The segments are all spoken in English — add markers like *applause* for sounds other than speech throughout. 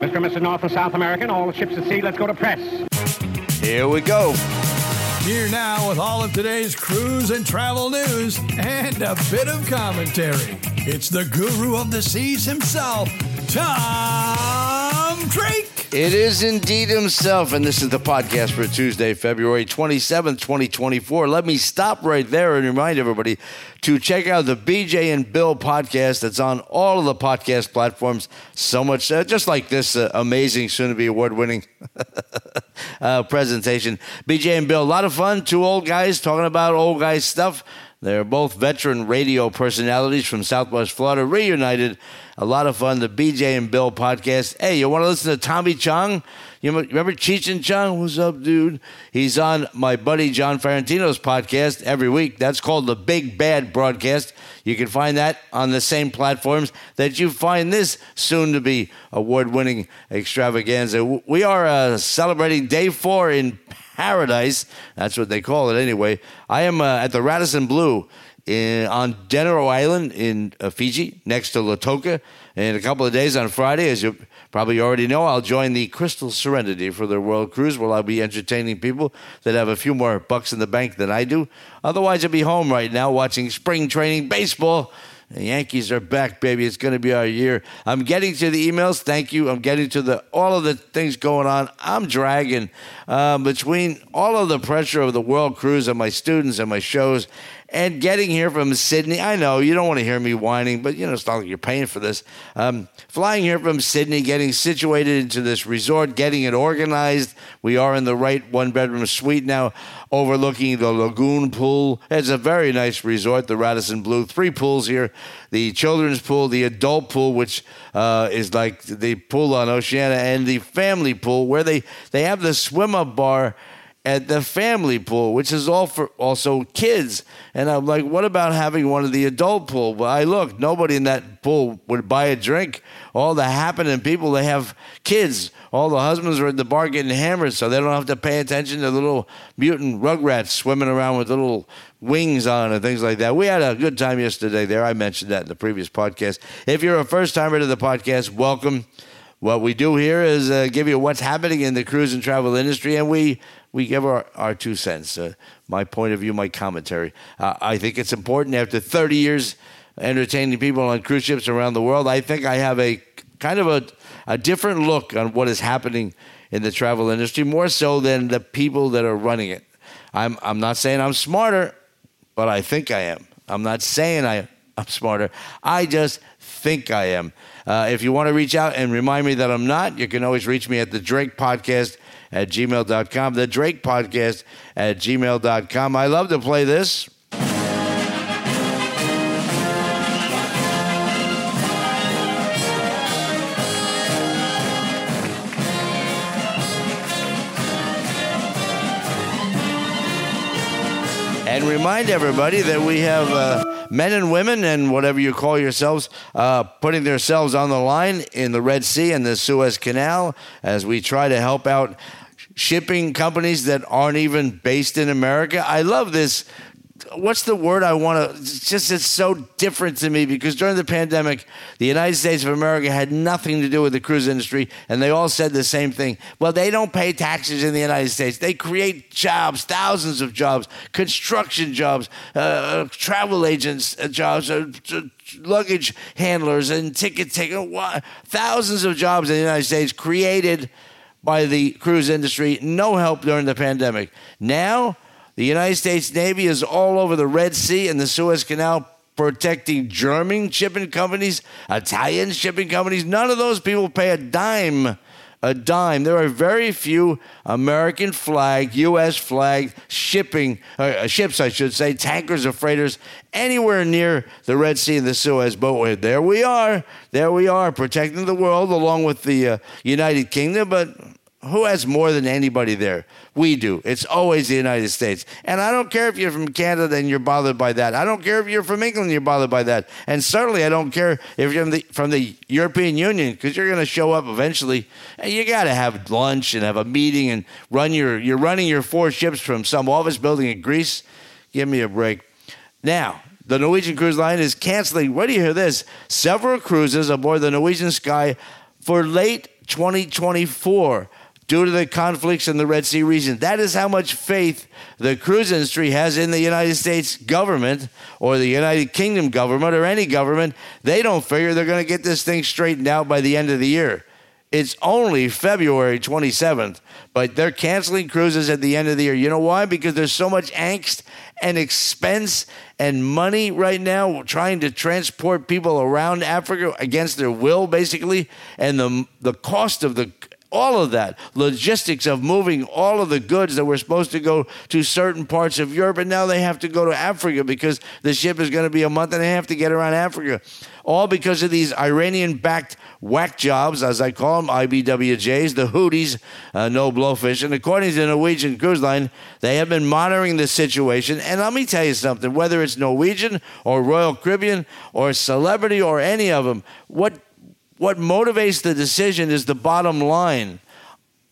Mr. and Mrs. North and South American, all the ships at sea, let's go to press. Here we go. Here now with all of today's cruise and travel news and a bit of commentary. It's the guru of the seas himself, Tom Drake. It is indeed himself, and this is the podcast for Tuesday, February 27th, 2024. Let me stop right there and remind everybody to check out the BJ and Bill podcast that's on all of the podcast platforms. So much, uh, just like this uh, amazing, soon to be award winning *laughs* uh, presentation. BJ and Bill, a lot of fun. Two old guys talking about old guys stuff. They're both veteran radio personalities from Southwest Florida, reunited. A lot of fun. The BJ and Bill podcast. Hey, you want to listen to Tommy Chong? You remember Cheech and Chong? What's up, dude? He's on my buddy John Ferrantino's podcast every week. That's called the Big Bad Broadcast. You can find that on the same platforms that you find this soon to be award winning extravaganza. We are uh, celebrating day four in paradise. That's what they call it anyway. I am uh, at the Radisson Blu in, on Denarau Island in uh, Fiji, next to Lautoka. In a couple of days on Friday, as you probably already know, I'll join the Crystal Serenity for their world cruise, where I'll be entertaining people that have a few more bucks in the bank than I do. Otherwise, I'll be home right now watching spring training baseball. The Yankees are back, baby. It's going to be our year. I'm getting to the emails. Thank you. I'm getting to the all of the things going on. I'm dragging um, between all of the pressure of the world cruise and my students and my shows and getting here from Sydney, I know you don't want to hear me whining, but you know, it's not like you're paying for this. Um, flying here from Sydney, getting situated into this resort, getting it organized. We are in the right one bedroom suite now, overlooking the lagoon pool. It's a very nice resort, the Radisson Blu. Three pools here the children's pool, the adult pool, which uh, is like the pool on Oceana, and the family pool, where they, they have the swim up bar at the family pool, which is all for also kids. And I'm like, what about having one of the adult pool? Well, I look, nobody in that pool would buy a drink. All the happening people, they have kids. All the husbands are at the bar getting hammered, so they don't have to pay attention to the little mutant rugrats swimming around with little wings on and things like that. We had a good time yesterday there. I mentioned that in the previous podcast. If you're a first timer to the podcast, welcome. What we do here is uh, give you what's happening in the cruise and travel industry, and we we give our, our two cents, uh, my point of view, my commentary. Uh, I think it's important after 30 years entertaining people on cruise ships around the world. I think I have a kind of a, a different look on what is happening in the travel industry, more so than the people that are running it. I'm, I'm not saying I'm smarter, but I think I am. I'm not saying I, I'm smarter. I just think I am. Uh, if you want to reach out and remind me that I'm not, you can always reach me at the Drake Podcast at gmail.com, the Drake Podcast at gmail.com. I love to play this. Remind everybody that we have uh, men and women and whatever you call yourselves uh, putting themselves on the line in the Red Sea and the Suez Canal as we try to help out shipping companies that aren't even based in America. I love this what's the word I want to just it's so different to me because during the pandemic the United States of America had nothing to do with the cruise industry and they all said the same thing. Well they don't pay taxes in the United States. They create jobs thousands of jobs construction jobs uh, travel agents uh, jobs uh, luggage handlers and ticket taking thousands of jobs in the United States created by the cruise industry. No help during the pandemic. Now the United States Navy is all over the Red Sea and the Suez Canal protecting German shipping companies, Italian shipping companies. None of those people pay a dime a dime. There are very few American flag, U.S. flag shipping uh, uh, ships, I should say, tankers or freighters anywhere near the Red Sea and the Suez Boatway. There we are. There we are, protecting the world along with the uh, United Kingdom. But who has more than anybody there? We do. It's always the United States. And I don't care if you're from Canada and you're bothered by that. I don't care if you're from England and you're bothered by that. And certainly I don't care if you're from the, from the European Union because you're going to show up eventually. And you got to have lunch and have a meeting and run your, you're running your four ships from some office building in Greece. Give me a break. Now, the Norwegian Cruise Line is canceling, what do you hear this? Several cruises aboard the Norwegian Sky for late 2024 due to the conflicts in the Red Sea region. That is how much faith the cruise industry has in the United States government or the United Kingdom government or any government. They don't figure they're going to get this thing straightened out by the end of the year. It's only February 27th, but they're canceling cruises at the end of the year. You know why? Because there's so much angst and expense and money right now trying to transport people around Africa against their will, basically. And the, the cost of the all of that logistics of moving all of the goods that were supposed to go to certain parts of Europe, and now they have to go to Africa because the ship is going to be a month and a half to get around Africa. All because of these Iranian backed whack jobs, as I call them, IBWJs, the Houthis, uh, no blowfish. And according to the Norwegian Cruise Line, they have been monitoring the situation. And let me tell you something whether it's Norwegian or Royal Caribbean or Celebrity or any of them, what what motivates the decision is the bottom line.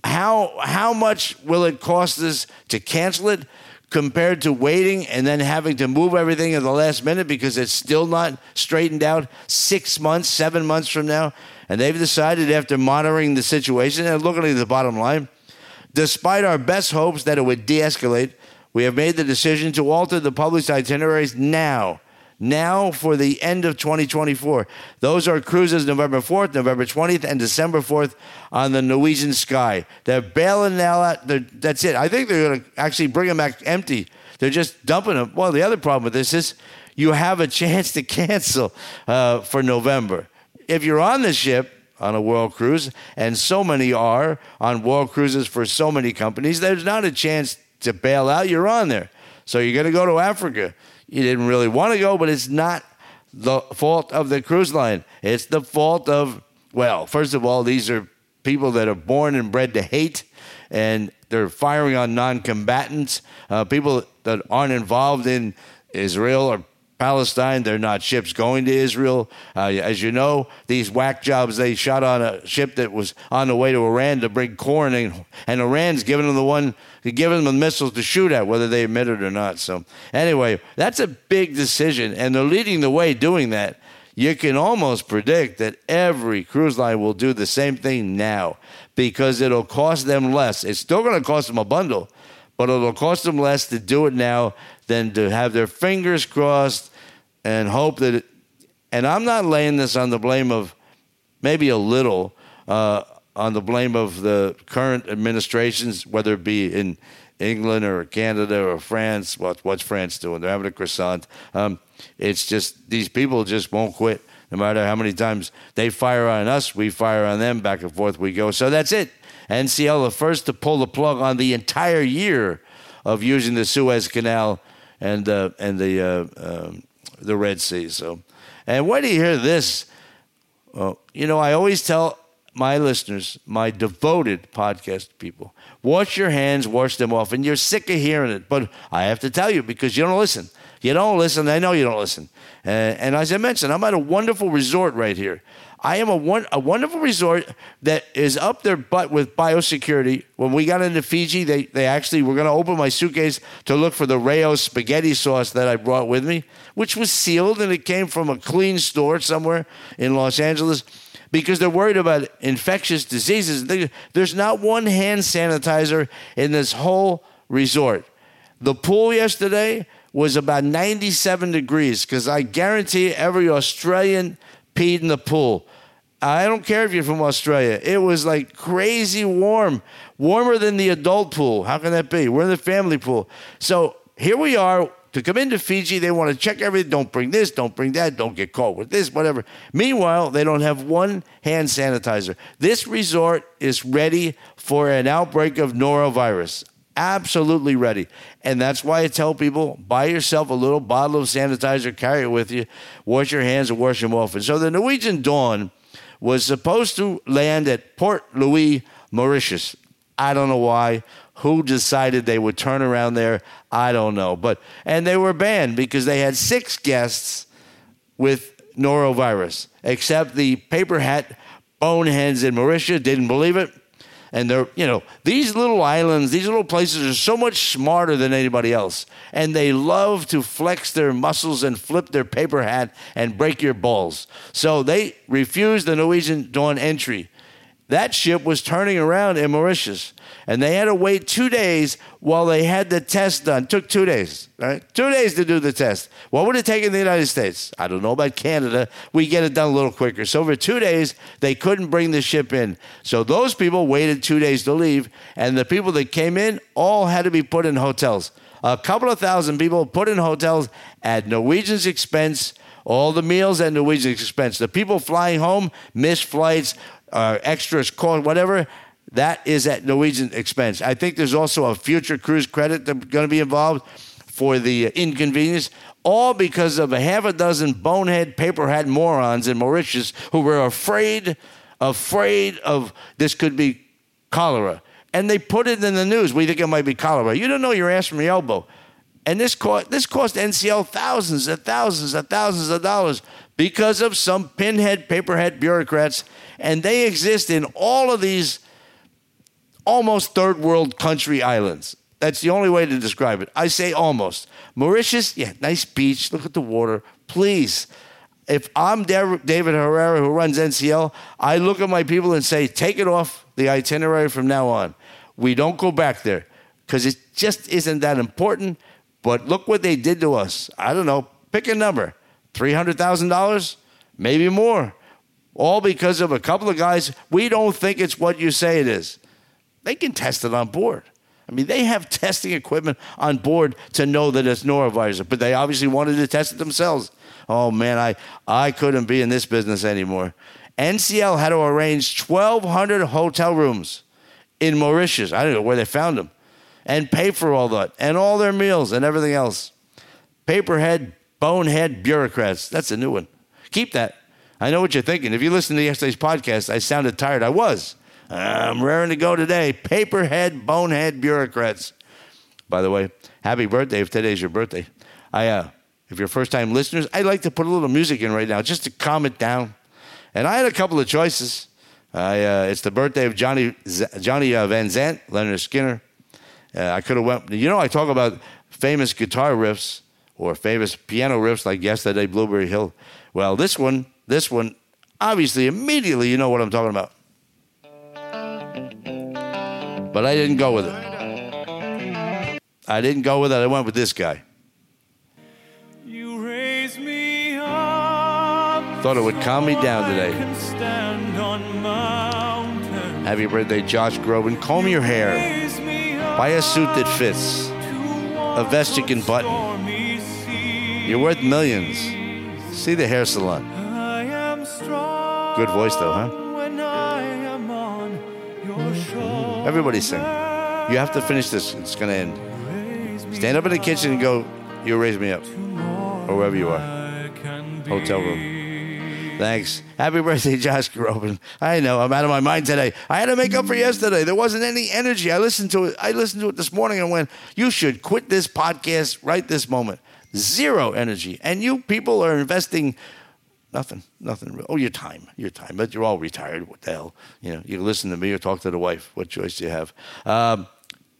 How how much will it cost us to cancel it compared to waiting and then having to move everything at the last minute because it's still not straightened out 6 months, 7 months from now? And they've decided after monitoring the situation and looking at the bottom line, despite our best hopes that it would de-escalate, we have made the decision to alter the published itineraries now now for the end of 2024. Those are cruises November 4th, November 20th, and December 4th on the Norwegian Sky. They're bailing now out. That's it. I think they're going to actually bring them back empty. They're just dumping them. Well, the other problem with this is you have a *laughs* chance to cancel uh, for November. If you're on the ship, on a world cruise, and so many are on world cruises for so many companies, there's not a chance to bail out. You're on there. So you're going to go to Africa you didn't really want to go, but it's not the fault of the cruise line. It's the fault of, well, first of all, these are people that are born and bred to hate, and they're firing on non combatants, uh, people that aren't involved in Israel or Palestine. They're not ships going to Israel. Uh, as you know, these whack jobs, they shot on a ship that was on the way to Iran to bring corn, and, and Iran's giving them the one, giving them the missiles to shoot at, whether they admit it or not. So, anyway, that's a big decision, and they're leading the way doing that. You can almost predict that every cruise line will do the same thing now because it'll cost them less. It's still going to cost them a bundle, but it'll cost them less to do it now than to have their fingers crossed and hope that it, and I'm not laying this on the blame of maybe a little uh, on the blame of the current administrations, whether it be in England or Canada or France. What, what's France doing? They're having a croissant. Um, it's just these people just won't quit. No matter how many times they fire on us, we fire on them. Back and forth we go. So that's it. NCL, the first to pull the plug on the entire year of using the Suez Canal and uh, and the uh, um, the Red Sea. So, and when do you hear this? Well, you know, I always tell my listeners, my devoted podcast people, wash your hands, wash them off, and you're sick of hearing it. But I have to tell you because you don't listen. You don't listen. I know you don't listen. Uh, and as I mentioned, I'm at a wonderful resort right here. I am a, one, a wonderful resort that is up their butt with biosecurity. When we got into Fiji, they, they actually were going to open my suitcase to look for the Rao's spaghetti sauce that I brought with me, which was sealed and it came from a clean store somewhere in Los Angeles because they're worried about infectious diseases. There's not one hand sanitizer in this whole resort. The pool yesterday was about 97 degrees because I guarantee every Australian peed in the pool. I don't care if you're from Australia. It was like crazy warm, warmer than the adult pool. How can that be? We're in the family pool. So here we are to come into Fiji, they want to check everything. Don't bring this, don't bring that, don't get caught with this, whatever. Meanwhile, they don't have one hand sanitizer. This resort is ready for an outbreak of norovirus. Absolutely ready. And that's why I tell people buy yourself a little bottle of sanitizer, carry it with you, wash your hands and wash them off. And so the Norwegian Dawn was supposed to land at Port Louis, Mauritius. I don't know why. Who decided they would turn around there? I don't know. But and they were banned because they had six guests with norovirus, except the paper hat boneheads in Mauritius didn't believe it. And they're, you know, these little islands, these little places are so much smarter than anybody else. And they love to flex their muscles and flip their paper hat and break your balls. So they refused the Norwegian Dawn entry. That ship was turning around in Mauritius, and they had to wait two days while they had the test done. Took two days, right? Two days to do the test. What would it take in the United States? I don't know about Canada. We get it done a little quicker. So for two days, they couldn't bring the ship in. So those people waited two days to leave, and the people that came in all had to be put in hotels. A couple of thousand people put in hotels at Norwegian's expense. All the meals at Norwegian's expense. The people flying home missed flights uh, extras, cost, whatever, that is at Norwegian expense. I think there's also a future cruise credit that's going to be involved for the inconvenience, all because of a half a dozen bonehead paper hat morons in Mauritius who were afraid, afraid of this could be cholera. And they put it in the news. We think it might be cholera. You don't know your ass from your elbow. And this cost, this cost NCL thousands and thousands and thousands of dollars because of some pinhead, paperhead bureaucrats and they exist in all of these almost third world country islands. That's the only way to describe it. I say almost. Mauritius, yeah, nice beach. Look at the water. Please. If I'm David Herrera who runs NCL, I look at my people and say, take it off the itinerary from now on. We don't go back there because it just isn't that important. But look what they did to us. I don't know. Pick a number $300,000, maybe more all because of a couple of guys. We don't think it's what you say it is. They can test it on board. I mean, they have testing equipment on board to know that it's norovirus, but they obviously wanted to test it themselves. Oh man, I, I couldn't be in this business anymore. NCL had to arrange 1,200 hotel rooms in Mauritius. I don't know where they found them, and pay for all that and all their meals and everything else. Paperhead, bonehead bureaucrats. That's a new one. Keep that. I know what you're thinking. If you listen to yesterday's podcast, I sounded tired. I was. I'm raring to go today. Paperhead, bonehead bureaucrats. By the way, happy birthday if today's your birthday. I, uh, if you're first time listeners, I'd like to put a little music in right now just to calm it down. And I had a couple of choices. I, uh, it's the birthday of Johnny Johnny uh, Van Zant, Lynyrd Skynyrd. Uh, I could have went. You know, I talk about famous guitar riffs or famous piano riffs like yesterday, Blueberry Hill. Well, this one this one, obviously, immediately you know what I'm talking about. But I didn't go with it. I didn't go with it. I went with this guy. You raise me up. Thought it would calm me down today. Happy birthday, Josh Groban. Comb your hair. Buy a suit that fits. A vest you can button. You're worth millions. See the hair salon. Good voice, though, huh? Everybody sing. You have to finish this. It's going to end. Stand up in the kitchen and go, You raise me up. Or wherever you are. Hotel room. Thanks. Happy birthday, Josh Groban. I know I'm out of my mind today. I had to make up for yesterday. There wasn't any energy. I listened to it. I listened to it this morning and went, "You should quit this podcast right this moment." Zero energy, and you people are investing Nothing, nothing. Oh, your time, your time. But you're all retired. What the hell? You know, you listen to me or talk to the wife. What choice do you have? Um,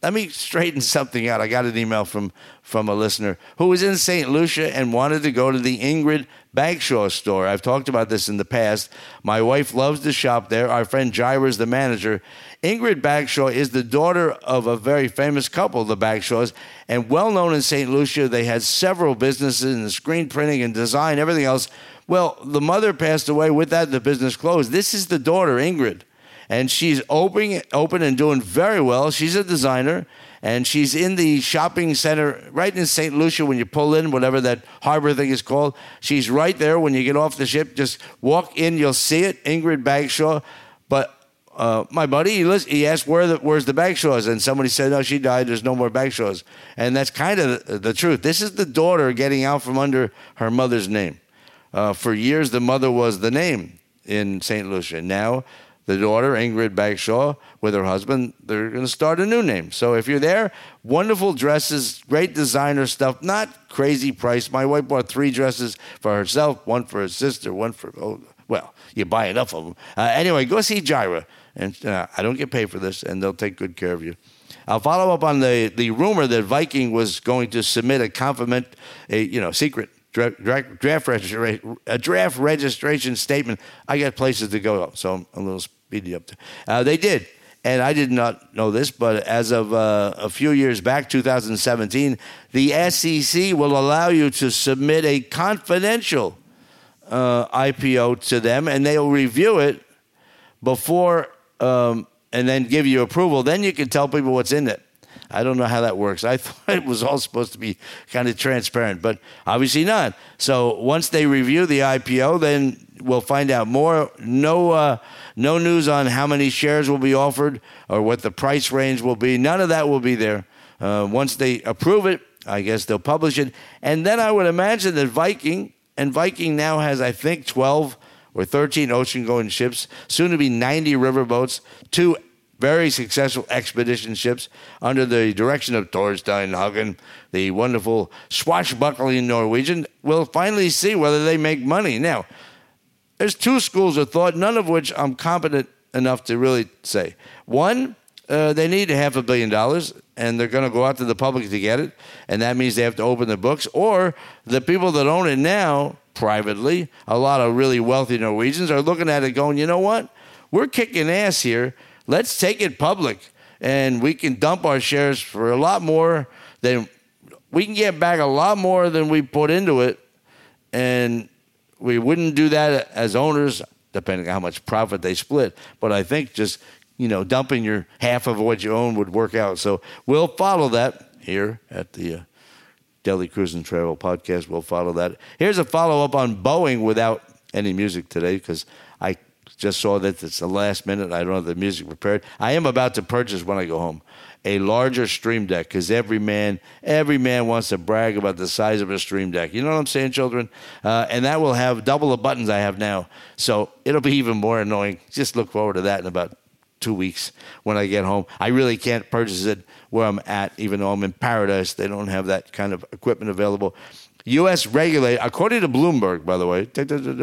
let me straighten *laughs* something out. I got an email from from a listener who was in St. Lucia and wanted to go to the Ingrid Bagshaw store. I've talked about this in the past. My wife loves to shop there. Our friend Jaira is the manager. Ingrid Bagshaw is the daughter of a very famous couple, the Bagshaws, and well known in St. Lucia. They had several businesses in screen printing and design, everything else. Well, the mother passed away. With that, the business closed. This is the daughter, Ingrid, and she's open, open and doing very well. She's a designer, and she's in the shopping center right in St. Lucia when you pull in, whatever that harbor thing is called. She's right there when you get off the ship. Just walk in, you'll see it, Ingrid Bagshaw. But uh, my buddy, he, list, he asked where the, where's the Bagshaws, and somebody said, "No, she died. There's no more Bagshaws," and that's kind of the, the truth. This is the daughter getting out from under her mother's name. Uh, for years, the mother was the name in St. Lucia. Now, the daughter, Ingrid Bagshaw, with her husband, they're going to start a new name. So if you're there, wonderful dresses, great designer stuff, not crazy price. My wife bought three dresses for herself, one for her sister, one for, oh, well, you buy enough of them. Uh, anyway, go see Gyra. And uh, I don't get paid for this, and they'll take good care of you. I'll follow up on the, the rumor that Viking was going to submit a confident, a you know, secret draft, draft, registration, a draft registration statement. I got places to go, so I'm a little speedy up there. Uh, they did. And I did not know this, but as of uh, a few years back, 2017, the SEC will allow you to submit a confidential uh, IPO to them, and they'll review it before um, and then give you approval. Then you can tell people what's in it. I don't know how that works. I *laughs* thought it was all supposed to be kind of transparent, but obviously not. So once they review the IPO, then we'll find out more. No, uh, no news on how many shares will be offered or what the price range will be. None of that will be there. Uh, once they approve it, I guess they'll publish it, and then I would imagine that Viking and Viking now has, I think, twelve or thirteen ocean-going ships, soon to be ninety riverboats, two very successful expedition ships under the direction of Torstein Hagen, the wonderful swashbuckling Norwegian. We'll finally see whether they make money. Now, there's two schools of thought, none of which I'm competent enough to really say. One, uh, they need half a billion dollars, and they're going to go out to the public to get it, and that means they have to open the books. Or the people that own it now, privately, a lot of really wealthy Norwegians are looking at it going, you know what? We're kicking ass here let's take it public and we can dump our shares for a lot more than we can get back a lot more than we put into it. And we wouldn't do that as owners, depending on how much profit they split. But I think just, you know, dumping your half of what you own would work out. So we'll follow that here at the uh, Daily Cruise and Travel podcast. We'll follow that. Here's a follow up on Boeing without any music today because I just saw that it's the last minute. I don't have the music prepared. I am about to purchase when I go home a larger stream deck because every man, every man wants to brag about the size of a stream deck. You know what I'm saying, children? Uh, and that will have double the buttons I have now. So it'll be even more annoying. Just look forward to that in about two weeks when I get home. I really can't purchase it where I'm at, even though I'm in paradise. They don't have that kind of equipment available. U.S. regulator, according to Bloomberg, by the way,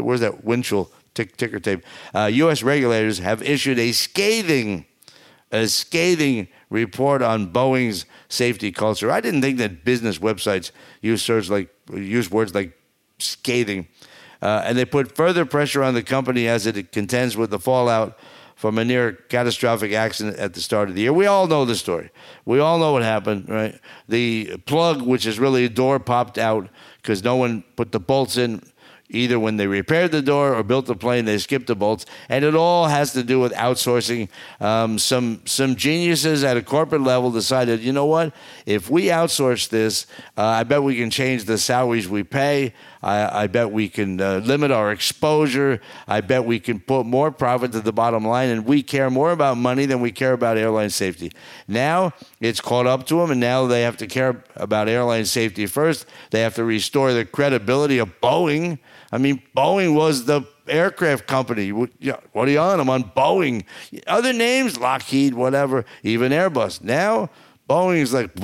where's that Winchell tick, ticker tape. Uh, U.S. regulators have issued a scathing, a scathing report on Boeing's safety culture. I didn't think that business websites use words like use words like scathing, uh, and they put further pressure on the company as it contends with the fallout from a near catastrophic accident at the start of the year. We all know the story. We all know what happened, right? The plug, which is really a door, popped out because no one put the bolts in Either when they repaired the door or built the plane, they skipped the bolts, and it all has to do with outsourcing. Um, some some geniuses at a corporate level decided, you know what? If we outsource this, uh, I bet we can change the salaries we pay. I, I bet we can uh, limit our exposure. I bet we can put more profit to the bottom line, and we care more about money than we care about airline safety. Now it's caught up to them, and now they have to care about airline safety first. They have to restore the credibility of Boeing I mean, Boeing was the aircraft company. What are you on? I'm on Boeing. Other names, Lockheed, whatever, even Airbus. Now, Boeing is like,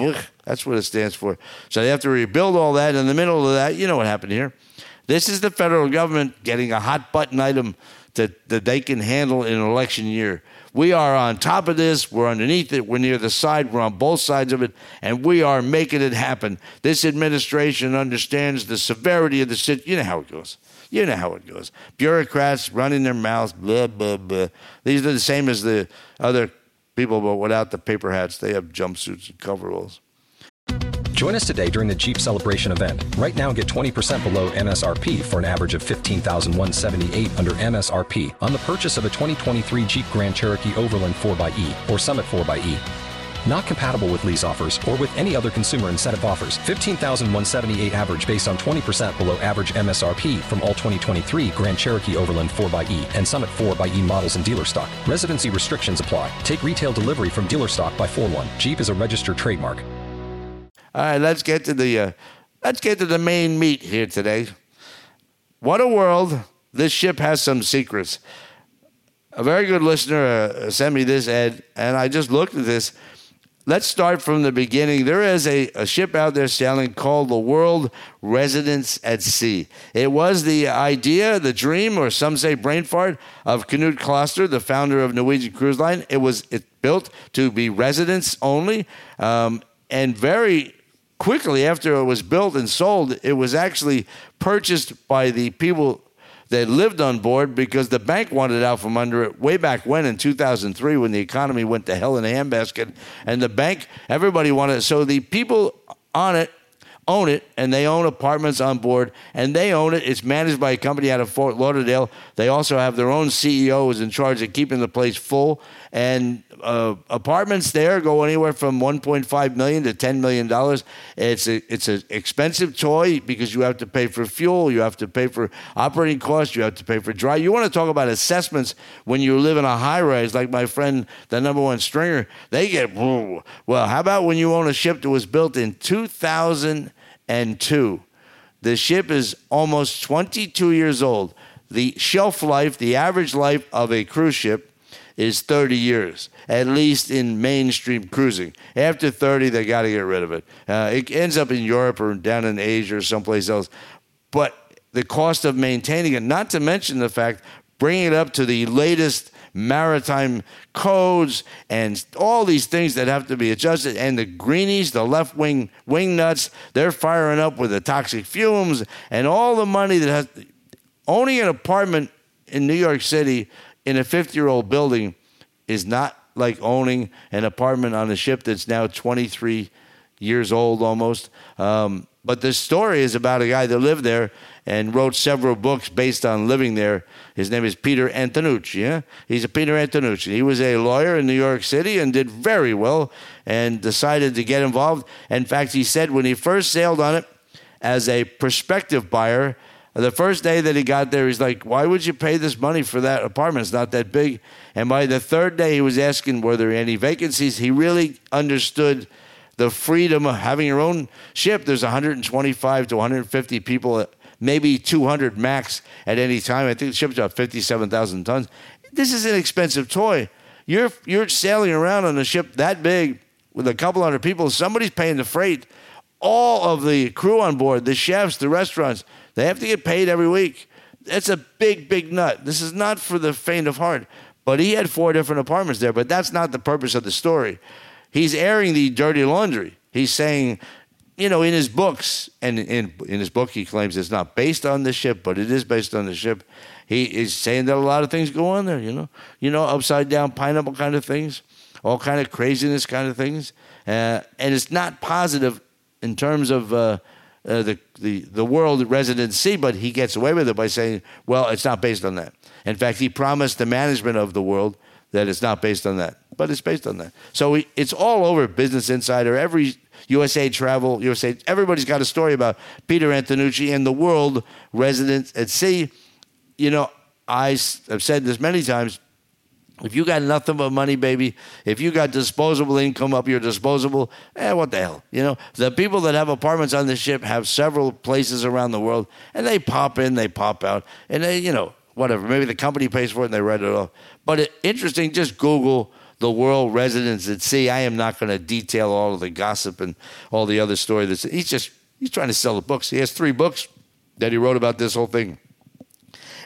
that's what it stands for. So they have to rebuild all that. In the middle of that, you know what happened here. This is the federal government getting a hot button item that, that they can handle in an election year. We are on top of this. We're underneath it. We're near the side. We're on both sides of it. And we are making it happen. This administration understands the severity of the situation. You know how it goes. You know how it goes. Bureaucrats running their mouths, blah, blah, blah. These are the same as the other people, but without the paper hats. They have jumpsuits and coveralls. Join us today during the Jeep Celebration event. Right now, get 20% below MSRP for an average of 15178 under MSRP on the purchase of a 2023 Jeep Grand Cherokee Overland 4xE or Summit 4xE. Not compatible with lease offers or with any other consumer incentive offers. 15,178 average based on 20% below average MSRP from all 2023 Grand Cherokee Overland 4xE and Summit 4xE models in dealer stock. Residency restrictions apply. Take retail delivery from dealer stock by 4-1. Jeep is a registered trademark. All right, let's get to the uh, let's get to the main meat here today. What a world! This ship has some secrets. A very good listener uh, sent me this, Ed, and I just looked at this. Let's start from the beginning. There is a, a ship out there sailing called the World Residence at Sea. It was the idea, the dream, or some say brain fart, of Knut Kloster, the founder of Norwegian Cruise Line. It was it built to be residents only, um, and very quickly after it was built and sold, it was actually purchased by the people that lived on board because the bank wanted out from under it way back when in 2003 when the economy went to hell in a handbasket. And the bank, everybody wanted it. So the people on it own it and they own apartments on board and they own it. It's managed by a company out of Fort Lauderdale. They also have their own CEO who's in charge of keeping the place full. And uh, apartments there go anywhere from 1.5 million to 10 million dollars. It's a it's an expensive toy because you have to pay for fuel, you have to pay for operating costs, you have to pay for dry. You want to talk about assessments when you live in a high rise, like my friend, the number one stringer. They get well. How about when you own a ship that was built in 2002? The ship is almost 22 years old. The shelf life, the average life of a cruise ship is 30 years, at least in mainstream cruising. After 30, they got to get rid of it. Uh, it ends up in Europe or down in Asia or someplace else. But the cost of maintaining it, not to mention the fact bringing it up to the latest maritime codes and all these things that have to be adjusted. And the greenies, the left wing wing nuts, they're firing up with the toxic fumes and all the money that has. Owning an apartment in New York City in a 50 year old building is not like owning an apartment on a ship that's now 23 years old almost. Um, but the story is about a guy that lived there and wrote several books based on living there. His name is Peter Antonucci. Yeah? He's a Peter Antonucci. He was a lawyer in New York City and did very well and decided to get involved. In fact, he said when he first sailed on it as a prospective buyer, the first day that he got there, he's like, Why would you pay this money for that apartment? It's not that big. And by the third day, he was asking, Were there any vacancies? He really understood the freedom of having your own ship. There's 125 to 150 people, maybe 200 max at any time. I think the ship's about 57,000 tons. This is an expensive toy. You're, you're sailing around on a ship that big with a couple hundred people. Somebody's paying the freight. All of the crew on board, the chefs, the restaurants, they have to get paid every week. That's a big, big nut. This is not for the faint of heart. But he had four different apartments there, but that's not the purpose of the story. He's airing the dirty laundry. He's saying, you know, in his books, and in, in his book, he claims it's not based on the ship, but it is based on the ship. He is saying that a lot of things go on there, you know, you know, upside down pineapple kind of things, all kind of craziness kind of things, uh, and it's not positive in terms of uh, uh, the, the, the world residency, but he gets away with it by saying, well, it's not based on that. In fact, he promised the management of the world that it's not based on that, but it's based on that. So we, it's all over Business Insider. Every USA Travel, USA, everybody's got a story about Peter Antonucci and the world residence at sea. You know, I have said this many times. If you got nothing but money, baby, if you got disposable income up your disposable, eh, what the hell? You know, the people that have apartments on the ship have several places around the world, and they pop in, they pop out, and they, you know, whatever. Maybe the company pays for it and they write it off. But it, interesting, just Google the world residents at sea. I am not going to detail all of the gossip and all the other story. That's he's just he's trying to sell the books. He has three books that he wrote about this whole thing.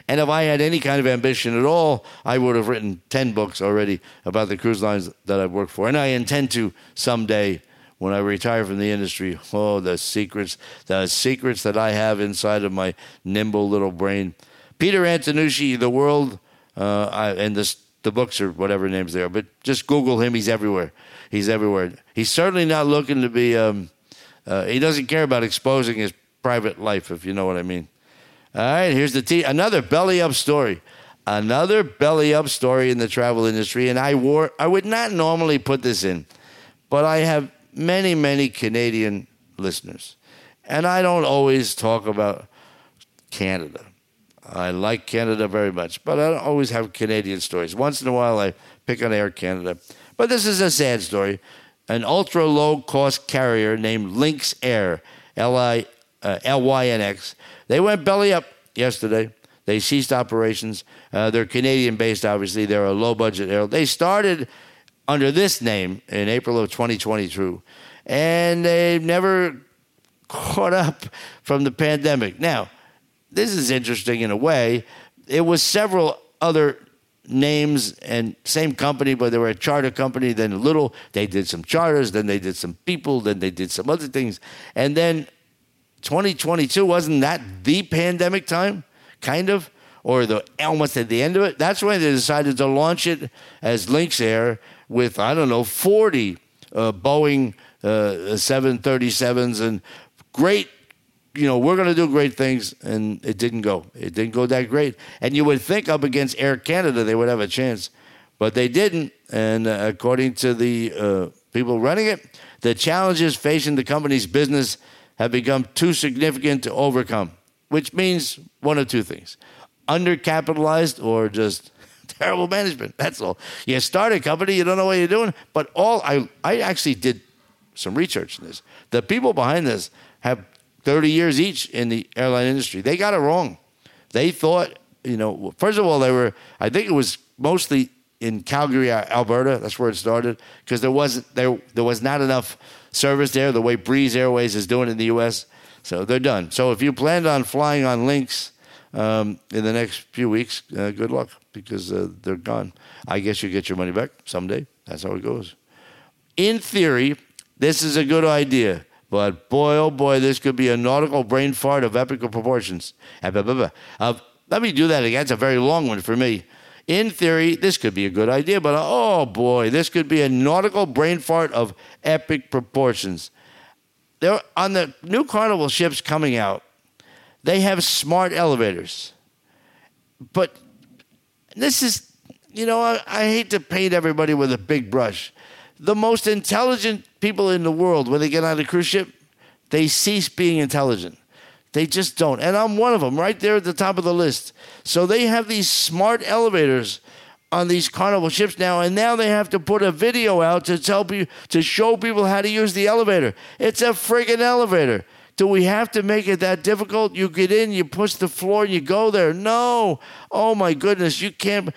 And if I had any kind of ambition at all, I would have written 10 books already about the cruise lines that I've worked for. And I intend to someday when I retire from the industry. Oh, the secrets, the secrets that I have inside of my nimble little brain. Peter Antonucci, The World, uh, I, and this, the books or whatever names they are, but just Google him. He's everywhere. He's everywhere. He's certainly not looking to be, um, uh, he doesn't care about exposing his private life, if you know what I mean. All right, here's the T. Another belly up story. Another belly up story in the travel industry. And I wore, I would not normally put this in, but I have many, many Canadian listeners. And I don't always talk about Canada. I like Canada very much, but I don't always have Canadian stories. Once in a while, I pick on Air Canada. But this is a sad story. An ultra low cost carrier named Lynx Air, L I uh, L Y N X, they went belly up yesterday. They ceased operations. Uh, they're Canadian based, obviously. They're a low budget airline. They started under this name in April of 2022, and they've never caught up from the pandemic. Now, this is interesting in a way. It was several other names and same company, but they were a charter company. Then a little, they did some charters, then they did some people, then they did some other things. And then 2022 wasn't that the pandemic time, kind of, or the almost at the end of it. That's when they decided to launch it as Lynx Air with I don't know 40 uh, Boeing uh, 737s and great. You know, we're going to do great things, and it didn't go. It didn't go that great. And you would think up against Air Canada they would have a chance, but they didn't. And uh, according to the uh, people running it, the challenges facing the company's business have become too significant to overcome, which means one of two things undercapitalized or just *laughs* terrible management. That's all. You start a company, you don't know what you're doing. But all I, I actually did some research in this. The people behind this have 30 years each in the airline industry. They got it wrong. They thought, you know, first of all, they were, I think it was mostly in Calgary, Alberta. That's where it started because there wasn't there there was not enough service there the way Breeze Airways is doing in the U.S. So they're done. So if you planned on flying on Lynx um, in the next few weeks, uh, good luck because uh, they're gone. I guess you get your money back someday. That's how it goes. In theory, this is a good idea. But boy, oh boy, this could be a nautical brain fart of epic proportions. Uh, let me do that again. It's a very long one for me. In theory, this could be a good idea, but oh boy, this could be a nautical brain fart of epic proportions. There, on the new Carnival ships coming out, they have smart elevators. But this is, you know, I, I hate to paint everybody with a big brush. The most intelligent people in the world, when they get on a cruise ship, they cease being intelligent. They just don't. And I'm one of them, right there at the top of the list. So they have these smart elevators on these carnival ships now, and now they have to put a video out to tell people to show people how to use the elevator. It's a friggin' elevator. Do we have to make it that difficult? You get in, you push the floor, you go there. No. Oh my goodness, you can't.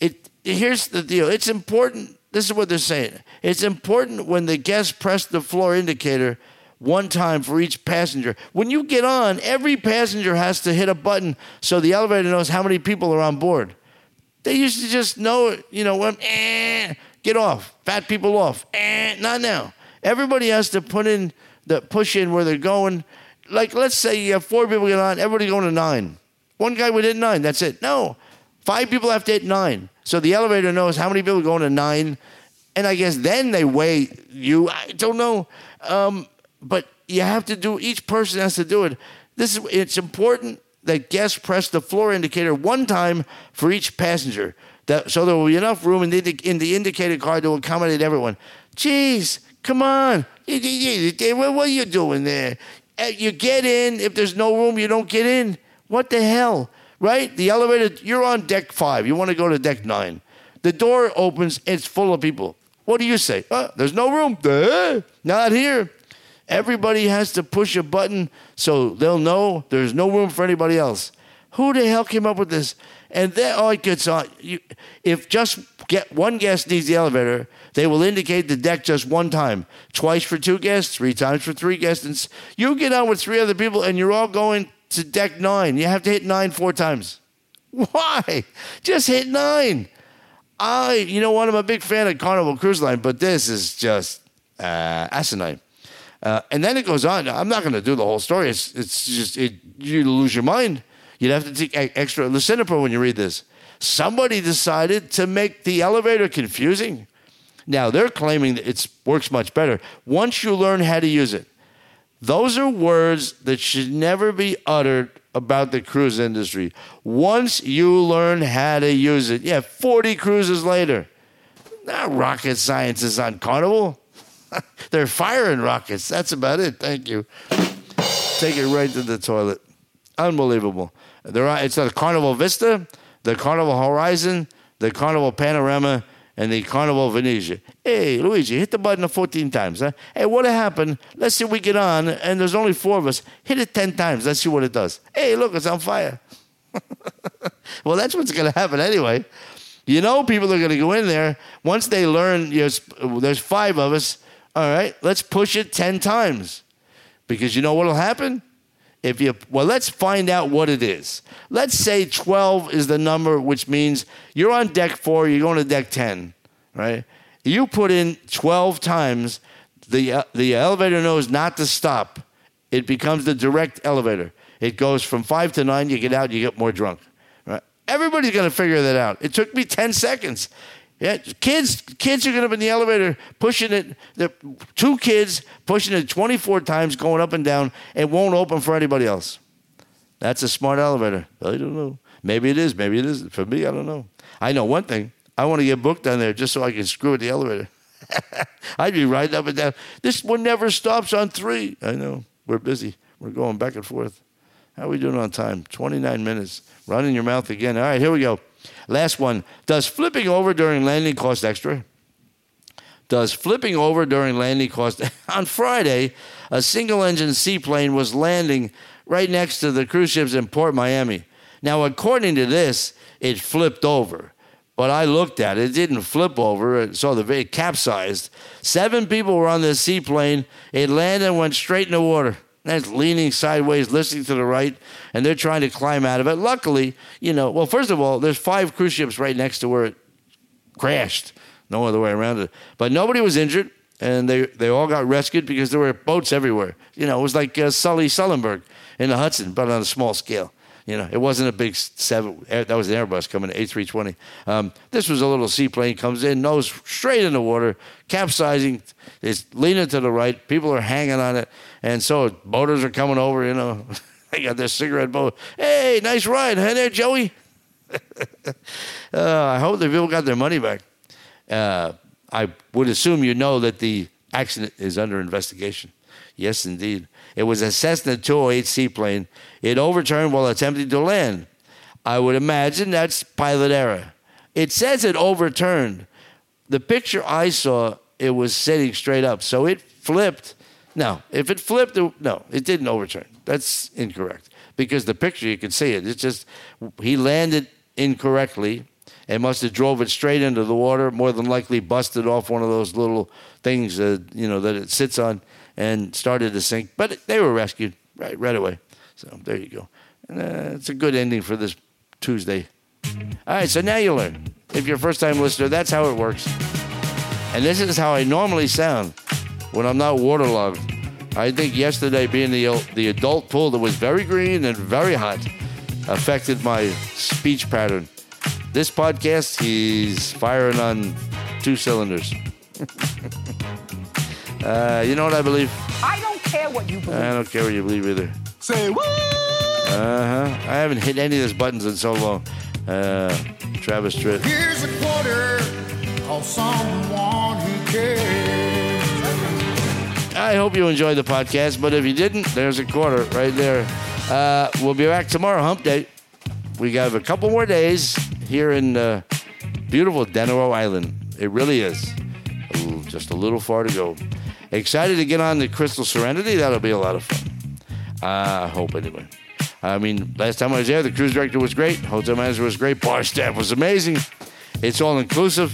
It. Here's the deal. It's important. This is what they're saying. It's important when the guests press the floor indicator one time for each passenger. When you get on, every passenger has to hit a button so the elevator knows how many people are on board. They used to just know, you know, when, eh, get off, fat people off. Eh, not now. Everybody has to put in the push in where they're going. Like, let's say you have four people get on, everybody going to nine. One guy would hit nine, that's it. No, five people have to hit nine. So the elevator knows how many people are going to nine. And I guess then they weigh you. I don't know. Um, but you have to do each person has to do it. This is it's important that guests press the floor indicator one time for each passenger. That, so there will be enough room in the, in the indicated car to accommodate everyone. Jeez, come on. What are you doing there? Uh, you get in. If there's no room, you don't get in. What the hell? Right? The elevator, you're on deck five. You want to go to deck nine. The door opens, it's full of people. What do you say? Uh, there's no room. Not here. Everybody has to push a button so they'll know there's no room for anybody else. Who the hell came up with this? And then, all it gets on. You, if just get one guest needs the elevator, they will indicate the deck just one time, twice for two guests, three times for three guests. And you get on with three other people, and you're all going to deck nine. You have to hit nine four times. Why? Just hit nine. I, you know what? I'm a big fan of Carnival Cruise Line, but this is just uh, asinine. Uh, and then it goes on. I'm not going to do the whole story. It's, it's just, it, you lose your mind. You'd have to take extra lisinopril when you read this. Somebody decided to make the elevator confusing. Now, they're claiming that it works much better once you learn how to use it. Those are words that should never be uttered about the cruise industry. Once you learn how to use it, yeah, 40 cruises later, Not rocket scientists on Carnival. *laughs* They're firing rockets. That's about it. Thank you. Take it right to the toilet. Unbelievable. There are, it's the Carnival Vista, the Carnival Horizon, the Carnival Panorama, and the Carnival Venezia. Hey, Luigi, hit the button 14 times. Huh? Hey, what happened? Let's see if we get on, and there's only four of us. Hit it 10 times. Let's see what it does. Hey, look, it's on fire. *laughs* well, that's what's going to happen anyway. You know, people are going to go in there once they learn. You know, there's five of us. All right, let's push it 10 times. Because you know what'll happen? If you well, let's find out what it is. Let's say 12 is the number, which means you're on deck four, you're going to deck 10, right? You put in 12 times, the uh, the elevator knows not to stop. It becomes the direct elevator. It goes from five to nine. You get out, you get more drunk. Right? Everybody's going to figure that out. It took me 10 seconds. Yeah, kids, kids are going to be in the elevator pushing it. The two kids pushing it 24 times, going up and down. It won't open for anybody else. That's a smart elevator. I don't know. Maybe it is. Maybe it isn't. For me, I don't know. I know one thing. I want to get booked on there just so I can screw with the elevator. *laughs* I'd be riding up and down. This one never stops on three. I know. We're busy. We're going back and forth. How are we doing on time? 29 minutes. Running your mouth again. All right, here we go. Last one. Does flipping over during landing cost extra? Does flipping over during landing cost? *laughs* On Friday, a single engine seaplane was landing right next to the cruise ships in Port Miami. Now, according to this, it flipped over. But I looked at it, it didn't flip over. It saw the it capsized. Seven people were on this seaplane. It landed and went straight in the water. That's leaning sideways, listening to the right, and they're trying to climb out of it. Luckily, you know, well, first of all, there's five cruise ships right next to where it crashed. No other way around it. But nobody was injured, and they, they all got rescued because there were boats everywhere. You know, it was like uh, Sully Sullenberg in the Hudson, but on a small scale. You know, it wasn't a big seven. That was an Airbus coming, A320. Um, this was a little seaplane comes in, nose straight in the water, capsizing. It's leaning to the right. People are hanging on it, and so boaters are coming over. You know, *laughs* they got their cigarette boat. Hey, nice ride, hey there, Joey. *laughs* uh, I hope the people got their money back. Uh, I would assume you know that the accident is under investigation. Yes, indeed. It was a Cessna 208 seaplane. It overturned while attempting to land. I would imagine that's pilot error. It says it overturned. The picture I saw, it was sitting straight up. So it flipped. No, if it flipped, it, no, it didn't overturn. That's incorrect. Because the picture, you can see it. It's just, he landed incorrectly and must have drove it straight into the water, more than likely busted off one of those little things, uh, you know, that it sits on and started to sink. But they were rescued right, right away. So there you go. And, uh, it's a good ending for this Tuesday. All right, so now you learn. If you're a first time listener, that's how it works. And this is how I normally sound when I'm not waterlogged. I think yesterday being the, the adult pool that was very green and very hot affected my speech pattern. This podcast, he's firing on two cylinders. *laughs* uh, you know what I believe? I don't care what you believe. I don't care what you believe either. Say what? Uh huh. I haven't hit any of those buttons in so long. Uh, Travis Tritt. Here's a quarter of someone who cares. I hope you enjoyed the podcast, but if you didn't, there's a quarter right there. Uh, we'll be back tomorrow, hump day. We have a couple more days here in uh, beautiful Denarau Island. It really is. Ooh, just a little far to go. Excited to get on the Crystal Serenity. That'll be a lot of fun. I hope anyway. I mean, last time I was there, the cruise director was great, hotel manager was great, bar staff was amazing. It's all inclusive.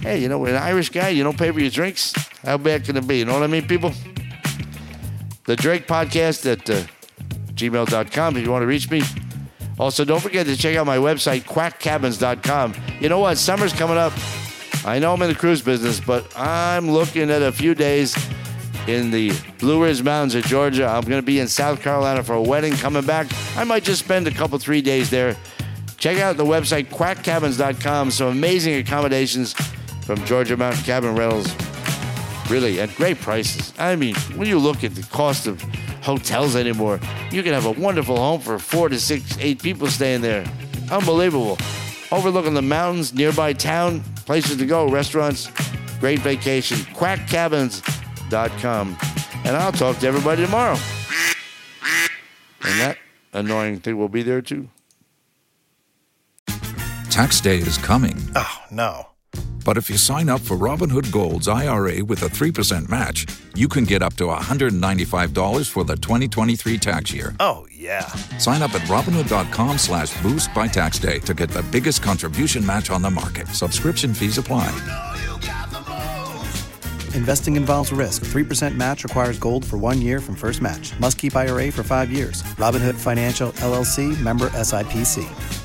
Hey, you know, an Irish guy, you don't pay for your drinks. How bad can it be? You know what I mean, people? The Drake podcast at uh, gmail.com if you want to reach me. Also, don't forget to check out my website, quackcabins.com. You know what? Summer's coming up. I know I'm in the cruise business, but I'm looking at a few days in the Blue Ridge Mountains of Georgia. I'm going to be in South Carolina for a wedding coming back. I might just spend a couple, three days there. Check out the website, quackcabins.com. Some amazing accommodations from Georgia Mountain Cabin Rentals. Really, at great prices. I mean, when you look at the cost of hotels anymore, you can have a wonderful home for four to six, eight people staying there. Unbelievable. Overlooking the mountains, nearby town, places to go, restaurants, great vacation, quackcabins.com. And I'll talk to everybody tomorrow. And that annoying thing will be there too. Tax day is coming. Oh, no. But if you sign up for Robinhood Gold's IRA with a 3% match, you can get up to $195 for the 2023 tax year. Oh, yeah. Sign up at Robinhood.com slash boost by tax day to get the biggest contribution match on the market. Subscription fees apply. Investing involves risk. 3% match requires gold for one year from first match. Must keep IRA for five years. Robinhood Financial LLC member SIPC.